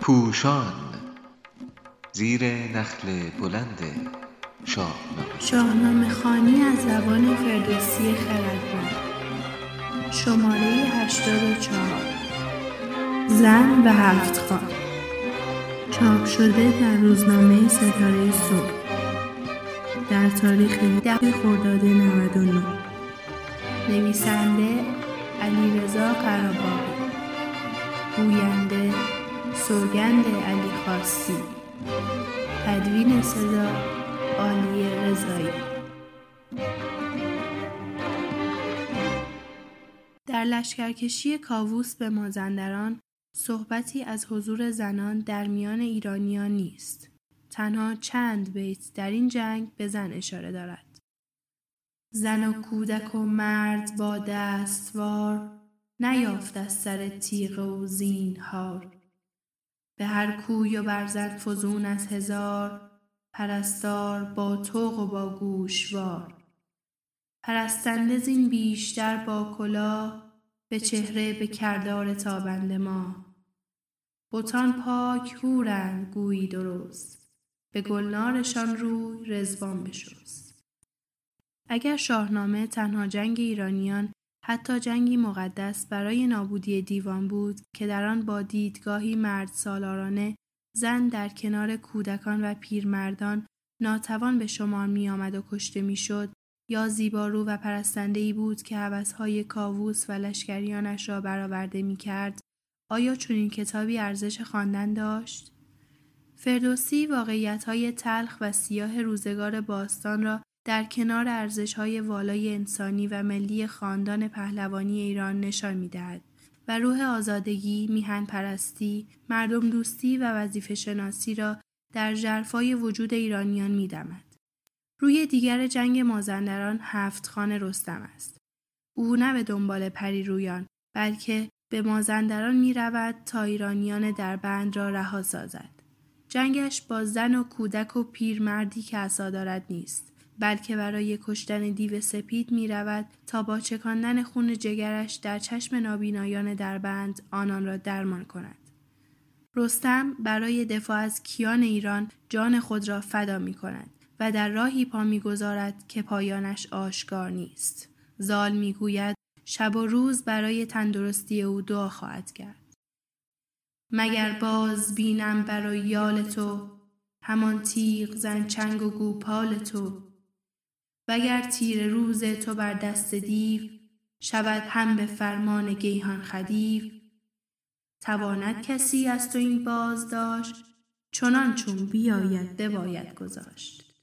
پوشان زیر نخل بلند شاهنامه. شاهنامه خوانی از زبان فردوسی خردمند. شماره 84 زن و هفت خوان. چاپ شده در روزنامه ستاره صبح. در تاریخ ده خرداد 99 نویسنده علیرضا قراباغی گوینده سوگند علی خاصی تدوین صدا عالی رضایی در لشکرکشی کاووس به مازندران صحبتی از حضور زنان در میان ایرانیان نیست. تنها چند بیت در این جنگ به زن اشاره دارد. زن و کودک و مرد با دستوار نیافت از سر تیغ و زینهار. به هر کوی و برزد فزون از هزار پرستار با توق و با گوشوار. پرستنده زین بیشتر با کلاه به چهره به کردار تابند ما. بتان پاک هورند گویی درست به گلنارشان روی رزوان بشست. اگر شاهنامه تنها جنگ ایرانیان حتی جنگی مقدس برای نابودی دیوان بود که در آن با دیدگاهی مرد سالارانه زن در کنار کودکان و پیرمردان ناتوان به شمار می آمد و کشته می شد یا زیبارو و پرستنده ای بود که حوثهای کاووس و لشکریانش را برآورده می کرد آیا چنین کتابی ارزش خواندن داشت؟ فردوسی واقعیتهای تلخ و سیاه روزگار باستان را در کنار ارزشهای والای انسانی و ملی خاندان پهلوانی ایران نشان می‌دهد و روح آزادگی، میهن پرستی، مردم دوستی و وظیفه شناسی را در جرفای وجود ایرانیان میدمد. روی دیگر جنگ مازندران هفت خان رستم است. او نه به دنبال پریرویان بلکه به مازندران می رود تا ایرانیان در بند را رها سازد. جنگش با زن و کودک و پیرمردی که عصا دارد نیست. بلکه برای کشتن دیو سپید می رود تا با چکاندن خون جگرش در چشم نابینایان دربند آنان را درمان کند. رستم برای دفاع از کیان ایران جان خود را فدا می کند و در راهی پا می گذارد که پایانش آشکار نیست. زال می گوید شب و روز برای تندرستی او دعا خواهد کرد. مگر باز بینم برای یال تو همان تیغ زن چنگ و گوپال تو وگر تیر روز تو بر دست دیو شود هم به فرمان گیهان خدیو. تواند کسی از تو این باز داشت چنان چون بیاید بباید گذاشت.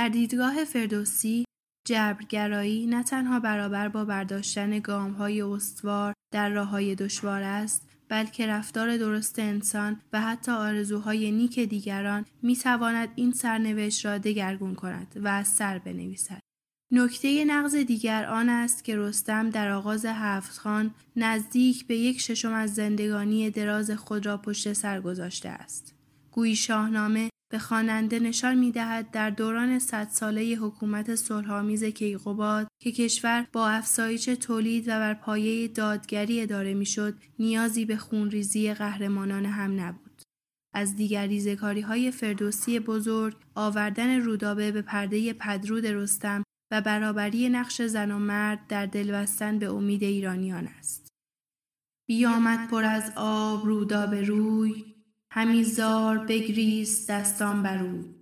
در دیدگاه فردوسی جبرگرایی نه تنها برابر با برداشتن گامهای استوار در راههای دشوار است بلکه رفتار درست انسان و حتی آرزوهای نیک دیگران می تواند این سرنوشت را دگرگون کند و از سر بنویسد. نکته نقض دیگر آن است که رستم در آغاز هفت خان نزدیک به یک ششم از زندگانی دراز خود را پشت سر گذاشته است. گویی شاهنامه به خواننده نشان می دهد در دوران صد ساله حکومت صلحآمیز کیقوباد که کشور با افزایش تولید و بر پایه دادگری اداره می‌شد نیازی به خونریزی قهرمانان هم نبود. از دیگر ریزکاری های فردوسی بزرگ آوردن رودابه به پرده پدرود رستم و برابری نقش زن و مرد در دلبستن به امید ایرانیان است. بیامد پر از آب رودابه روی همی زار بگریست دستان بروی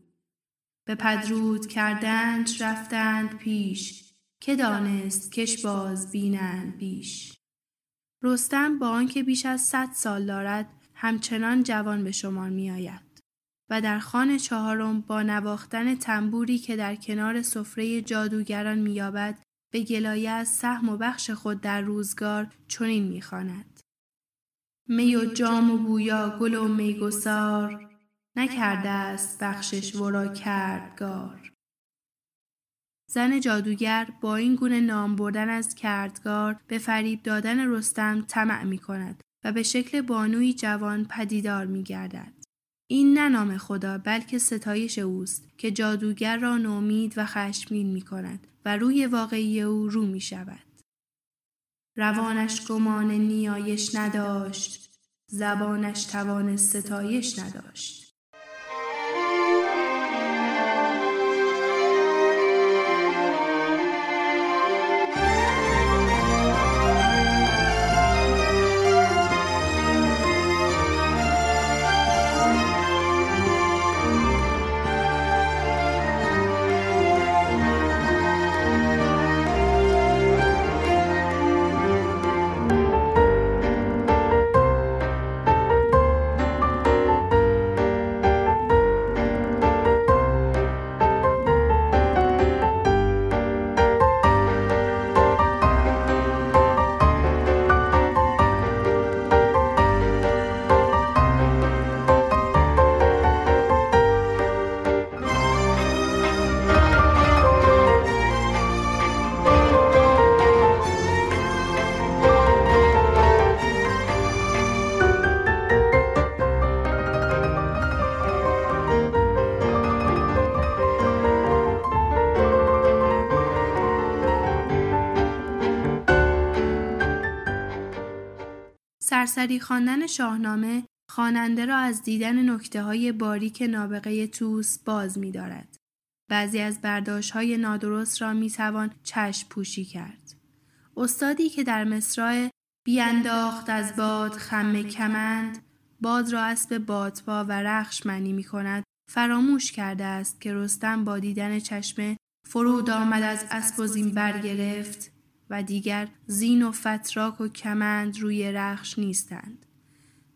به پدرود کردند رفتند پیش که دانست کش باز بینند بیش. رستم با آنکه بیش از صد سال دارد همچنان جوان به شمار می آید و در خان چهارم با نواختن تنبوری که در کنار سفره جادوگران مییابد به گلایه از سهم و بخش خود در روزگار چنین می‌خواند. می و جام و بویا گل و میگسار نکرده است بخشش ورا کردگار زن جادوگر با این گونه نام بردن از کردگار به فریب دادن رستم طمع می کند و به شکل بانوی جوان پدیدار می گردد. این نه نام خدا بلکه ستایش اوست که جادوگر را نومید و خشمین می کند و روی واقعی او رو می شود. روانش گمان نیایش نداشت زبانش توان ستایش نداشت. سرسری خواندن شاهنامه خواننده را از دیدن نکته های باریک نابغه توس باز می دارد. بعضی از برداشت های نادرست را می توان چشم پوشی کرد. استادی که در مصرع بیانداخت از باد خم کمند باد را اسب بادپا و رخش معنی می کند فراموش کرده است که رستم با دیدن چشمه فرود آمد از اسب و برگرفت و دیگر زین و فتراک و کمند روی رخش نیستند.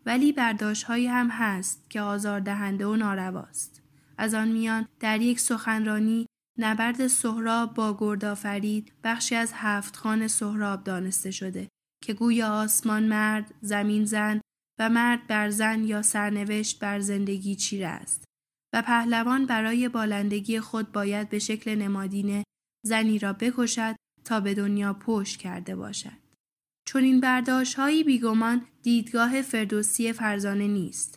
ولی برداشت هم هست که آزاردهنده و نارواست. از آن میان در یک سخنرانی نبرد سهراب با گردآفرید بخشی از هفت خان سهراب دانسته شده که گویا آسمان مرد، زمین زن و مرد بر زن یا سرنوشت بر زندگی چیره است و پهلوان برای بالندگی خود باید به شکل نمادینه زنی را بکشد تا به دنیا پشت کرده باشد. چون این برداشت هایی بیگمان دیدگاه فردوسی فرزانه نیست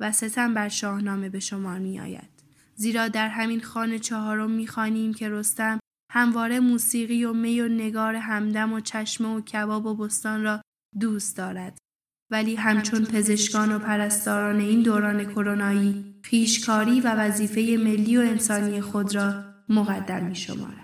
و ستم بر شاهنامه به شمار می آید. زیرا در همین خانه چهارم می خانیم که رستم همواره موسیقی و می و نگار همدم و چشمه و کباب و بستان را دوست دارد. ولی همچون پزشکان و پرستاران این دوران کرونایی پیشکاری و وظیفه ملی و انسانی خود را مقدم می شمارد.